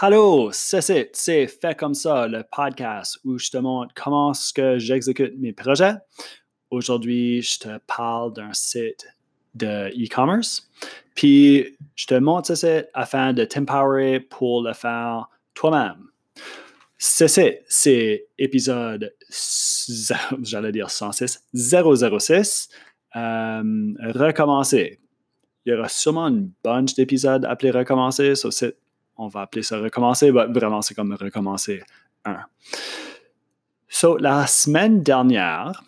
Allô, c'est c'est Fait comme ça, le podcast où je te montre comment ce que j'exécute mes projets. Aujourd'hui, je te parle d'un site de e-commerce. Puis, je te montre ce site afin de t'empowerer pour le faire toi-même. C'est c'est épisode, j'allais dire 106, 006, euh, recommencer. Il y aura sûrement une bunch d'épisodes appelés recommencer sur site on va appeler ça recommencer. vraiment, c'est comme recommencer un. So, la semaine dernière,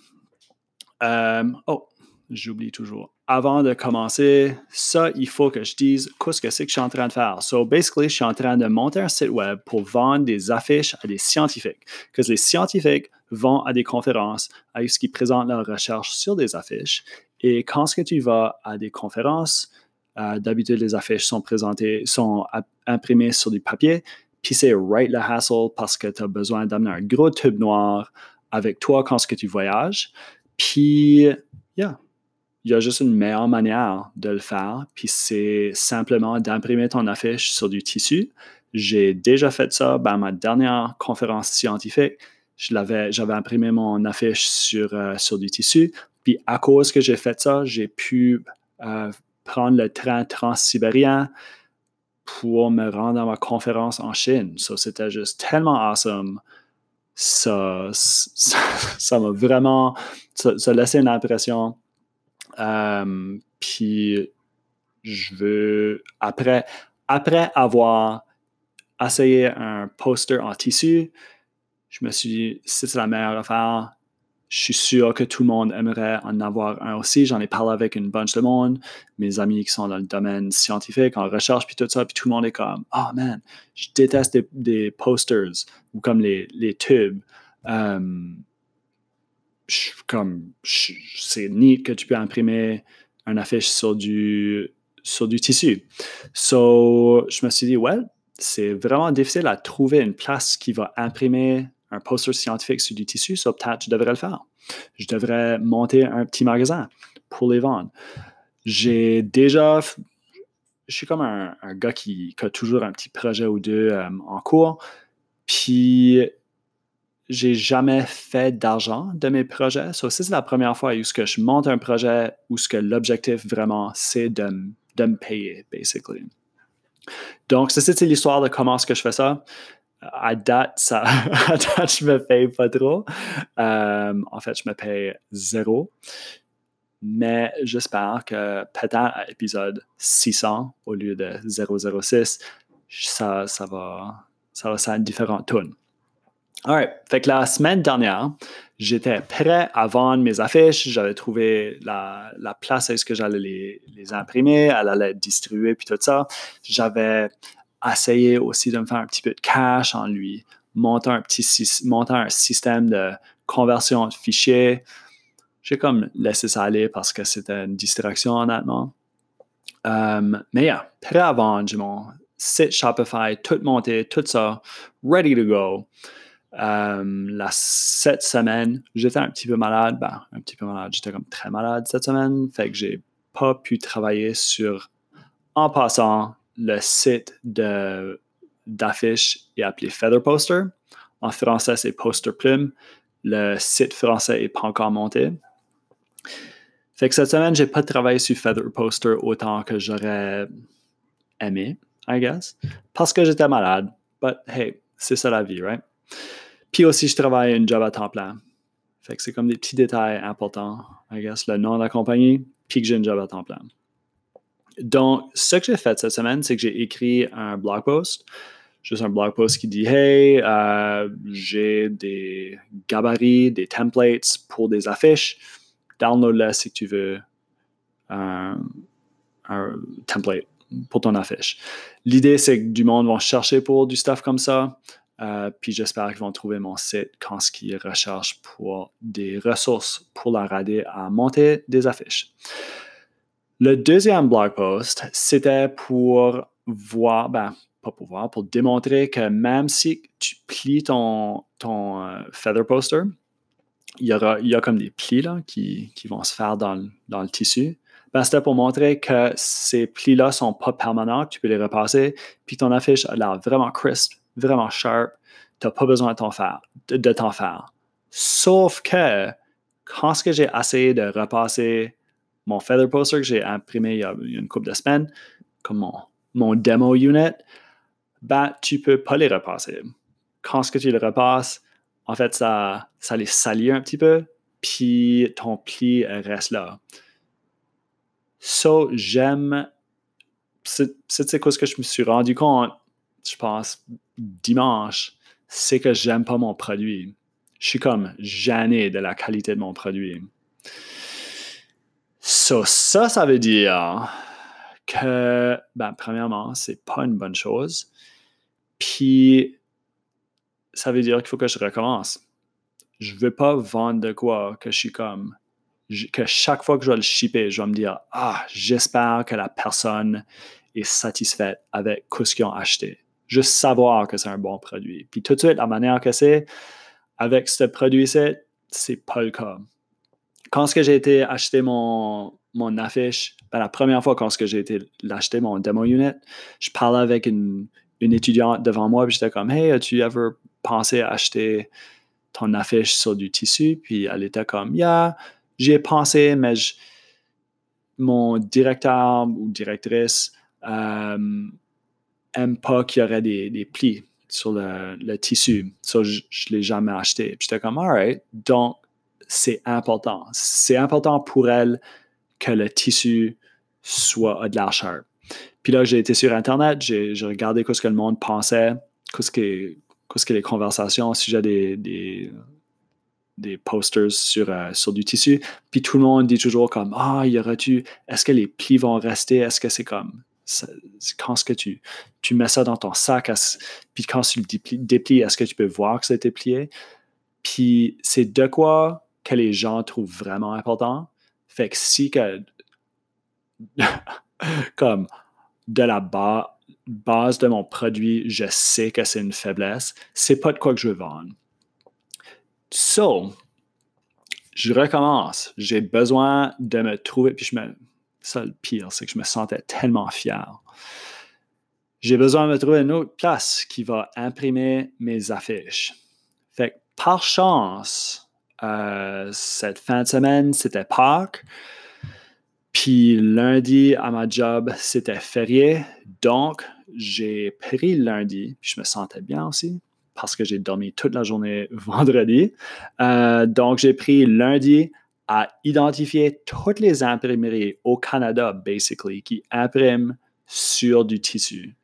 euh, oh, j'oublie toujours. Avant de commencer, ça, il faut que je dise qu'est-ce que c'est que je suis en train de faire. So, basically, je suis en train de monter un site web pour vendre des affiches à des scientifiques. Que les scientifiques vont à des conférences avec ce qui présentent leurs recherches sur des affiches. Et quand ce que tu vas à des conférences, euh, d'habitude, les affiches sont présentées, sont imprimées sur du papier. Puis c'est right le hassle parce que tu as besoin d'amener un gros tube noir avec toi quand ce que tu voyages. Puis, yeah, il y a juste une meilleure manière de le faire. Puis c'est simplement d'imprimer ton affiche sur du tissu. J'ai déjà fait ça à ma dernière conférence scientifique. j'avais imprimé mon affiche sur, euh, sur du tissu. Puis à cause que j'ai fait ça, j'ai pu euh, prendre le train transsibérien pour me rendre à ma conférence en Chine. So, c'était juste tellement awesome. Ça, ça, m'a vraiment, ça, laissé une impression. Euh, puis, je veux, après, après avoir essayé un poster en tissu, je me suis dit, c'est la meilleure affaire je suis sûr que tout le monde aimerait en avoir un aussi. J'en ai parlé avec une bunch de monde, mes amis qui sont dans le domaine scientifique, en recherche, puis tout ça, puis tout le monde est comme Oh man, je déteste des, posters ou comme les, tubes. Euh, comme c'est neat que tu peux imprimer une affiche sur du, sur du tissu. So, je me suis dit, ouais, c'est vraiment difficile à trouver une place qui va imprimer un poster scientifique sur du tissu, ça peut-être je devrais le faire. Je devrais monter un petit magasin pour les vendre. J'ai déjà, je suis comme un, gars qui, a toujours un petit projet ou deux euh, en cours, puis j'ai jamais fait d'argent de mes projets. So, c'est la première fois où je monte un projet où ce que l'objectif vraiment c'est de, de me payer, basically. Donc, c'est l'histoire de comment est-ce que je fais ça à date, ça, à date, je me paye pas trop. Euh, en fait, je me paye zéro. Mais j'espère que peut-être à épisode 600 au lieu de 006, ça, ça va, ça va être différent tune. Alright. Fait que la semaine dernière, j'étais prêt à vendre mes affiches. J'avais trouvé la, la place où j'allais les, les, imprimer, elle allait être distribuée, puis tout ça. J'avais essayer aussi de me faire un petit peu de cash en lui montant un petit montant un système de conversion de fichiers. J'ai comme laissé ça aller parce que c'était une distraction honnêtement. Um, mais yeah, prêt à j'ai mon site Shopify, tout monté, tout ça, ready to go. Um, la, cette semaine, j'étais un petit peu malade, ben, un petit peu malade, j'étais comme très malade cette semaine, fait que j'ai pas pu travailler sur, en passant, le site d'affiches est appelé Feather Poster. En français, c'est Poster Plume. Le site français n'est pas encore monté. Fait que cette semaine, j'ai pas travaillé sur Feather Poster autant que j'aurais aimé, I guess, parce que j'étais malade. But hey, c'est ça la vie, right? Puis aussi, je travaille une job à temps plein. Fait que c'est comme des petits détails importants, I guess, le nom de la compagnie, puis que j'ai une job à temps plein. Donc, ce que j'ai fait cette semaine, c'est que j'ai écrit un blog post. Juste un blog post qui dit Hey, euh, j'ai des gabarits, des templates pour des affiches. Download-le si tu veux un, template pour ton affiche. L'idée, c'est que du monde va chercher pour du stuff comme ça. Euh, puis j'espère qu'ils vont trouver mon site quand ce qu'ils recherchent pour des ressources pour leur aider à monter des affiches. Le deuxième blog post, c'était pour voir, ben, pas pour voir, pour démontrer que même si tu plies ton, euh, feather poster, il y, aura, a comme des plis là, qui, vont se faire dans, le tissu. Ben, c'était pour montrer que ces plis-là sont pas permanents, tu peux les repasser, puis ton affiche a l'air vraiment crisp, vraiment sharp, tu n'as pas besoin de t'en faire, de, t'en. Sauf que quand que j'ai essayé de repasser mon feather poster que j'ai imprimé il y a une couple de semaines, comme mon, mon demo unit, ben, tu peux pas les repasser. Quand ce que tu les repasses, en fait, ça, ça les salit un petit peu, puis ton pli reste là. So, j'aime. C'est quoi ce que je me suis rendu compte, je pense, dimanche, c'est que j'aime pas mon produit. Je suis comme gêné de la qualité de mon produit. So, ça, ça veut dire que, ben, premièrement, c'est pas une bonne chose. Puis, ça veut dire qu'il faut que je recommence. Je veux pas vendre de quoi que je suis comme, que chaque fois que je vais le shipper, je vais me dire, ah, j'espère que la personne est satisfaite avec ce qu'ils ont acheté. Juste savoir que c'est un bon produit. Puis tout de suite, la manière que c'est, avec ce produit-ci, c'est pas le cas. Quand j'ai été acheter mon, mon affiche, ben, la première fois quand j'ai été l'acheter, mon demo unit, je parlais avec une, une étudiante devant moi, puis j'étais comme, hey, as-tu ever pensé à acheter ton affiche sur du tissu? Puis elle était comme, yeah, j'y ai pensé, mais mon directeur ou directrice euh, aime pas qu'il y aurait des, des plis sur le, le tissu. Ça, je ne l'ai jamais acheté. Puis j'étais comme, alright, donc c'est important. C'est important pour elle que le tissu soit de l'air sharp. Puis là, j'ai été sur Internet, j'ai regardé ce que le monde pensait, ce que, que les conversations au sujet des, des, posters sur, euh, sur du tissu. Puis tout le monde dit toujours comme Ah, y aura-tu, est-ce que les plis vont rester? Est-ce que c'est comme quand ce que tu, tu mets ça dans ton sac, puis quand tu le déplies, est-ce que tu peux voir que été plié? Puis c'est de quoi que les gens trouvent vraiment important. Fait que si que comme de la base de mon produit, je sais que c'est une faiblesse, c'est pas de quoi que je veux vendre. So, je recommence. J'ai besoin de me trouver, puis je me, ça, le pire, c'est que je me sentais tellement fier. J'ai besoin de me trouver une autre place qui va imprimer mes affiches. Fait que par chance, euh, cette fin de semaine, c'était Pâques. Puis lundi, à ma job, c'était férié. Donc, j'ai pris lundi, puis je me sentais bien aussi parce que j'ai dormi toute la journée vendredi. Euh, donc, j'ai pris lundi à identifier toutes les imprimeries au Canada, basically, qui impriment sur du tissu.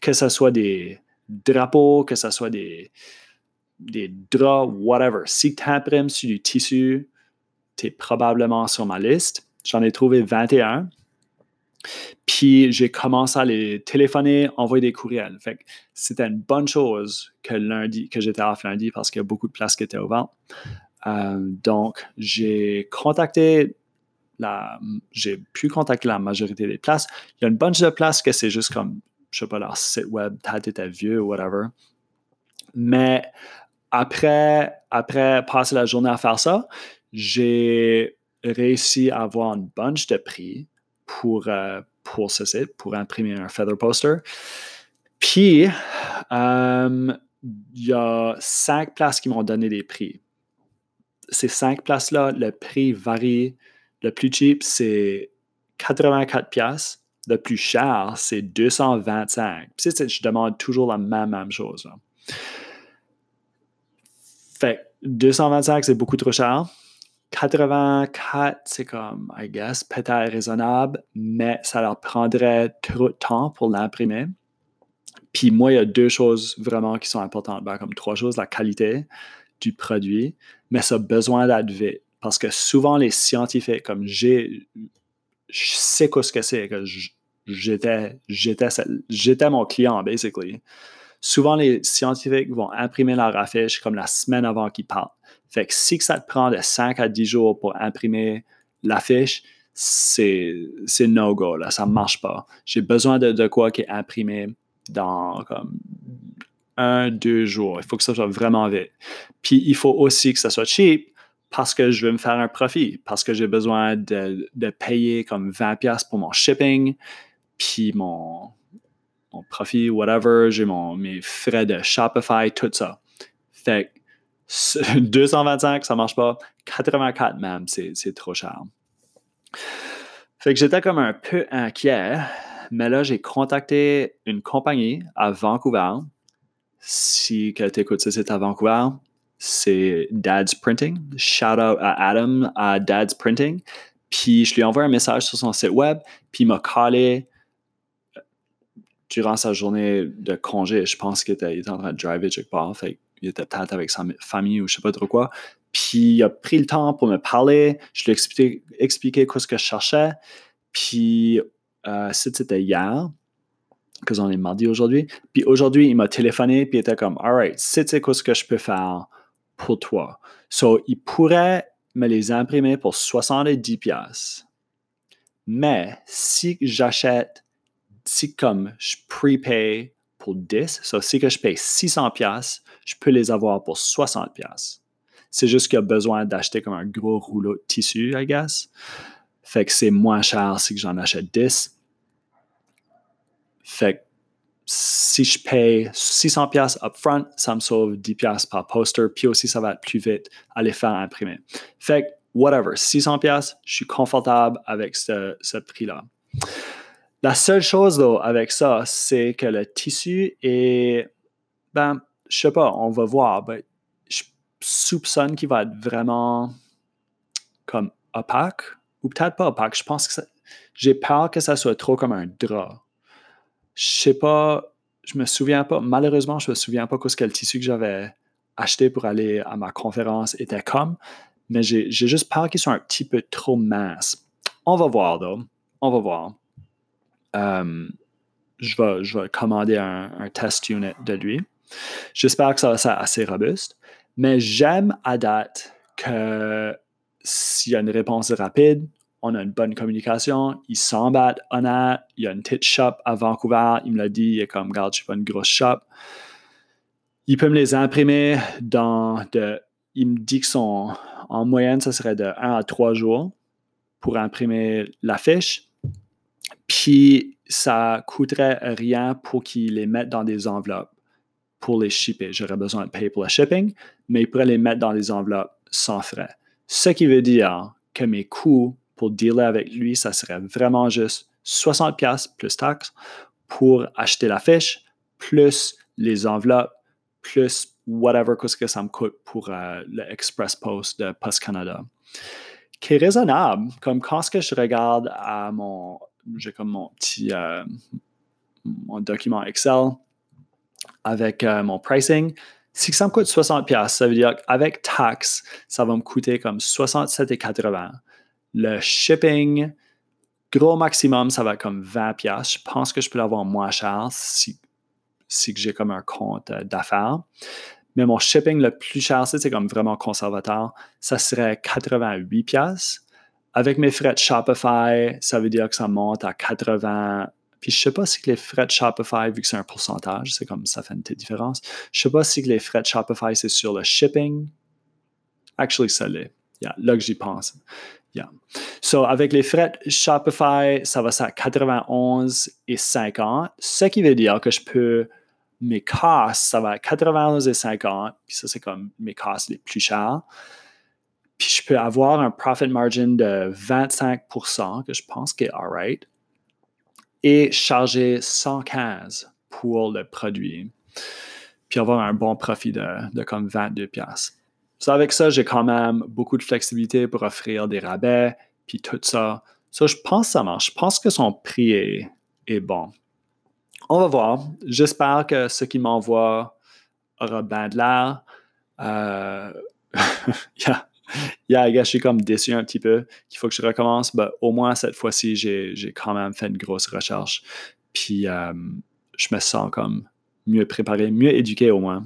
Que ce soit des drapeaux, que ce soit des, des draps, whatever. Si tu imprimes sur du tissu, tu es probablement sur ma liste. J'en ai trouvé 21. Puis j'ai commencé à les téléphoner, envoyer des courriels. Fait c'était une bonne chose que lundi, que j'étais off lundi parce qu'il y a beaucoup de places qui étaient ouvertes. Euh, donc, j'ai contacté la, j'ai pu contacter la majorité des places. Il y a une bunch de places que c'est juste comme, je sais pas, leur site web, peut-être était vieux ou whatever. Mais après, après passer la journée à faire ça, j'ai réussi à avoir une bunch de prix pour, euh, pour pour imprimer un feather poster. Puis, euh, il y a cinq places qui m'ont donné des prix ces cinq places-là, le prix varie. Le plus cheap, c'est 84 pièces. Le plus cher, c'est 225. Puis, je demande toujours la même, même chose. Fait 225, c'est beaucoup trop cher. 84, c'est comme, I guess, peut-être raisonnable, mais ça leur prendrait trop de temps pour l'imprimer. Puis moi, il y a deux choses vraiment qui sont importantes. Ben, comme trois choses, la qualité, du produit, mais ça a besoin d'être vite. Parce que souvent, les scientifiques, comme j'ai, je sais quoi ce que c'est, que j'étais, mon client, basically. Souvent, les scientifiques vont imprimer leur affiche comme la semaine avant qu'ils partent. Fait que si ça te prend de 5 à 10 jours pour imprimer l'affiche, c'est, no-go, ça ne marche pas. J'ai besoin de, de quoi qui est imprimé dans comme un, deux jours. Il faut que ça soit vraiment vite. Puis il faut aussi que ça soit cheap parce que je veux me faire un profit, parce que j'ai besoin de, payer comme 20$ pour mon shipping, puis mon, mon profit, whatever, j'ai mes frais de Shopify, tout ça. Fait que 225, ça marche pas. 84 même, c'est trop cher. Fait que j'étais comme un peu inquiet, mais là, j'ai contacté une compagnie à Vancouver. Si tu écoutes ça, c'est à Vancouver c'est Dad's Printing. Shout out à Adam à Dad's Printing. Puis je lui envoie un message sur son site web, puis il m'a collé durant sa journée de congé. Je pense qu'il était, en train de driver quelque part. Fait il était peut-être avec sa famille ou je sais pas trop quoi. Puis il a pris le temps pour me parler. Je lui ai expliqué, expliqué ce que je cherchais. Puis euh, c'était hier, que j'en ai mardi aujourd'hui. Puis aujourd'hui, il m'a téléphoné, puis il était comme, Alright, c'est quoi ce que je peux faire pour toi. So, il pourrait me les imprimer pour 70 pièces. Mais si j'achète, si comme je prepay pour 10, so si que je paye 600 pièces, je peux les avoir pour 60 pièces. C'est juste qu'il y a besoin d'acheter comme un gros rouleau de tissu, I guess. Fait que c'est moins cher si j'en achète 10. Fait que si je paye 600 pièces upfront, ça me sauve 10 pièces par poster, puis aussi ça va être plus vite à les faire imprimer. Fait que, whatever, 600 pièces, je suis confortable avec ce, prix-là. La seule chose, là, avec ça, c'est que le tissu est, ben, je sais pas, on va voir, ben, je soupçonne qu'il va être vraiment comme opaque, ou peut-être pas opaque, je pense que j'ai peur que ça soit trop comme un drap je sais pas, je me souviens pas, malheureusement, je me souviens pas ce que le tissu que j'avais acheté pour aller à ma conférence était comme, mais j'ai juste peur qu'ils soient un petit peu trop minces. On va voir, donc. On va voir. Euh, je, vais, commander un, test unit de lui. J'espère que ça va être assez robuste. Mais j'aime à date que s'il y a une réponse rapide, on a une bonne communication, il s'embatte honnête, il y a une petite shop à Vancouver, il me l'a dit, il est comme, regarde, je suis pas une grosse shop. Il peut me les imprimer dans de, il me dit que son, en moyenne, ça serait de 1 à 3 jours pour imprimer la fiche. Puis, ça coûterait rien pour qu'il les mette dans des enveloppes pour les shipper. J'aurais besoin de payer pour le shipping, mais il pourrait les mettre dans les enveloppes sans frais. Ce qui veut dire que mes coûts pour dealer avec lui, ça serait vraiment juste 60$ plus taxes pour acheter la fiche, plus les enveloppes, plus whatever que ça me coûte pour euh, le Express Post de Post Canada. Qui est raisonnable, comme quand je regarde à mon, j'ai comme mon petit euh, mon document Excel avec euh, mon pricing, si ça me coûte 60$, ça veut dire qu'avec taxes, ça va me coûter comme 67,80$. Le shipping, gros maximum, ça va être comme 20 Je pense que je peux l'avoir moins cher si, si j'ai comme un compte euh, d'affaires. Mais mon shipping le plus cher, c'est comme vraiment conservateur, ça serait 88 Avec mes frais de Shopify, ça veut dire que ça monte à 80. Puis je sais pas si les frais de Shopify, vu que c'est un pourcentage, c'est comme ça fait une petite différence. Je sais pas si les frais de Shopify, c'est sur le shipping. Actually, ça l'est. Yeah, là que j'y pense. Yeah. So, avec les frais Shopify, ça va à 91 et 50, ce qui veut dire que je peux, mes costs, ça va à 91 et 50, puis ça, c'est comme mes costs les plus chers. Puis je peux avoir un profit margin de 25% que je pense qui est alright, et charger 115 pour le produit, puis avoir un bon profit de, de comme 22 pièces avec ça, j'ai quand même beaucoup de flexibilité pour offrir des rabais, puis tout ça. Ça, je pense que ça marche. Je pense que son prix est, bon. On va voir. J'espère que ce qu'il m'envoie aura bien de l'air. Euh, je suis comme déçu un petit peu qu'il faut que je recommence. mais au moins, cette fois-ci, j'ai quand même fait une grosse recherche. Puis, euh, je me sens comme mieux préparé, mieux éduqué au moins.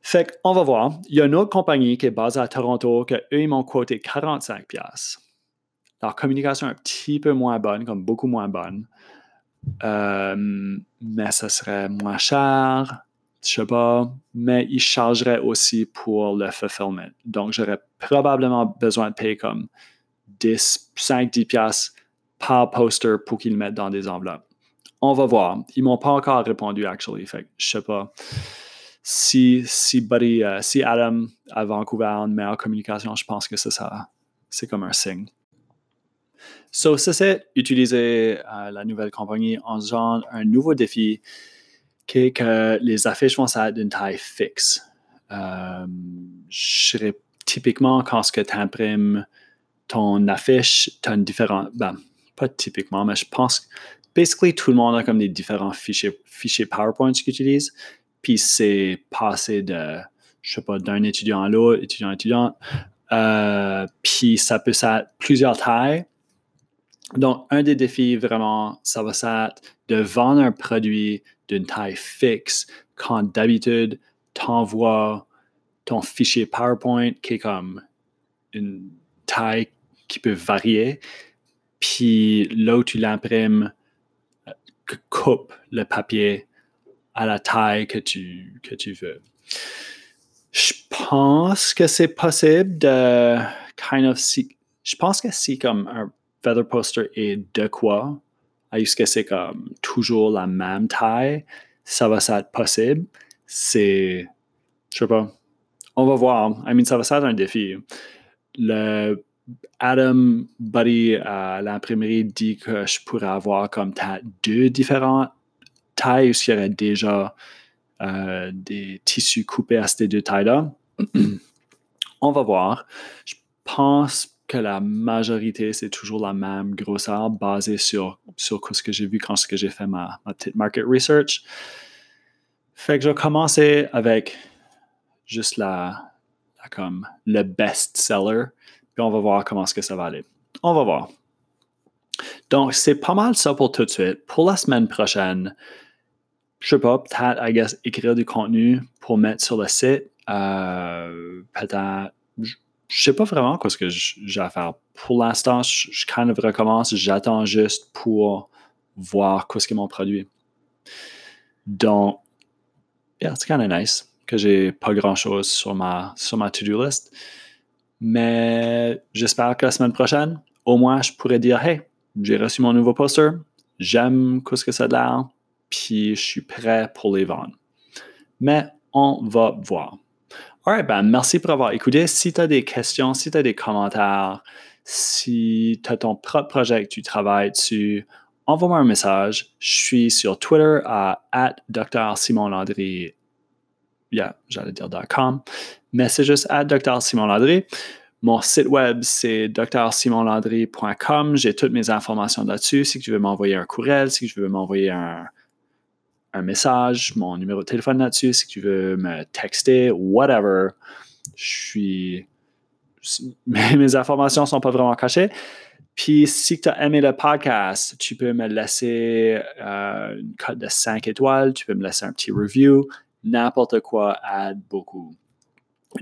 Fait qu'on va voir. Il y a une autre compagnie qui est basée à Toronto que eux, ils m'ont quoté 45$. Leur communication est un petit peu moins bonne, comme beaucoup moins bonne. Euh, mais ça serait moins cher. Je sais pas, mais il chargerait aussi pour le fulfillment. Donc, j'aurais probablement besoin de payer comme 10, 5, 10 piastres par poster pour qu'ils le mettent dans des enveloppes. On va voir. Ils m'ont pas encore répondu, actually. Fait que je sais pas. Si, si, Buddy, euh, si Adam à Vancouver a une meilleure communication, je pense que c'est ça. C'est comme un signe. So, ça, c'est utiliser euh, la nouvelle compagnie en faisant un nouveau défi que les affiches vont être d'une taille fixe. Euh, typiquement, quand tu imprimes ton affiche, tu as une différente. Ben, pas typiquement, mais je pense que basically tout le monde a comme des différents fichiers, fichiers PowerPoint qu'ils utilisent. Puis c'est passé de, je sais pas, d'un étudiant à l'autre, étudiant à étudiant. Euh, puis ça peut être plusieurs tailles. Donc, un des défis vraiment, ça va être de vendre un produit d'une taille fixe quand d'habitude, tu envoies ton fichier PowerPoint qui est comme une taille qui peut varier. Puis là où tu l'imprimes, euh, coupe le papier à la taille que tu, que tu veux. Je pense que c'est possible de kind of si, je pense que si comme un feather poster est de quoi, est-ce que c'est comme toujours la même taille, ça va être possible. C'est, je sais pas, on va voir. I mean, ça va être un défi. Le Adam Buddy à l'imprimerie dit que je pourrais avoir comme deux différentes tailles où il y aurait déjà euh, des tissus coupés à ces deux tailles-là? On va voir. Je pense que la majorité, c'est toujours la même grosseur basée sur, sur ce que j'ai vu quand j'ai fait ma, petite market research. Fait que je vais commencer avec juste la, comme le best seller, puis on va voir comment que ça va aller. On va voir. Donc, c'est pas mal ça pour tout de suite. Pour la semaine prochaine, je sais pas, peut-être, I guess, écrire du contenu pour mettre sur le site. Euh, peut-être, je sais pas vraiment quoi ce que j'ai à faire. Pour l'instant, je, je kind recommence, j'attends juste pour voir quoi ce qu'ils m'ont produit. Donc, it's kind of nice que j'ai pas grand chose sur ma, sur ma to-do list. Mais j'espère que la semaine prochaine, au moins, je pourrais dire Hey, j'ai reçu mon nouveau poster, j'aime ce que ça a l'air, puis je suis prêt pour les vendre. Mais on va voir. Alright, ben merci pour avoir écouté. Si tu as des questions, si tu as des commentaires, si tu as ton propre projet que tu travailles dessus, envoie-moi un message. Je suis sur Twitter à Dr. Simon Landry. Yeah, j'allais dire .com. Mais c'est juste à Dr. Simon Landry. Mon site web, c'est drsimonlandry.com. J'ai toutes mes informations là-dessus. Si tu veux m'envoyer un courriel, si tu veux m'envoyer un, un message, mon numéro de téléphone là-dessus, si tu veux me texter, whatever. Je suis. Mes, informations ne sont pas vraiment cachées. Puis si tu as aimé le podcast, tu peux me laisser euh, une cote de 5 étoiles, tu peux me laisser un petit review, n'importe quoi aide beaucoup.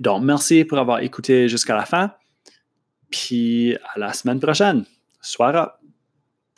Donc, merci pour avoir écouté jusqu'à la fin. Puis à la semaine prochaine. Soir up!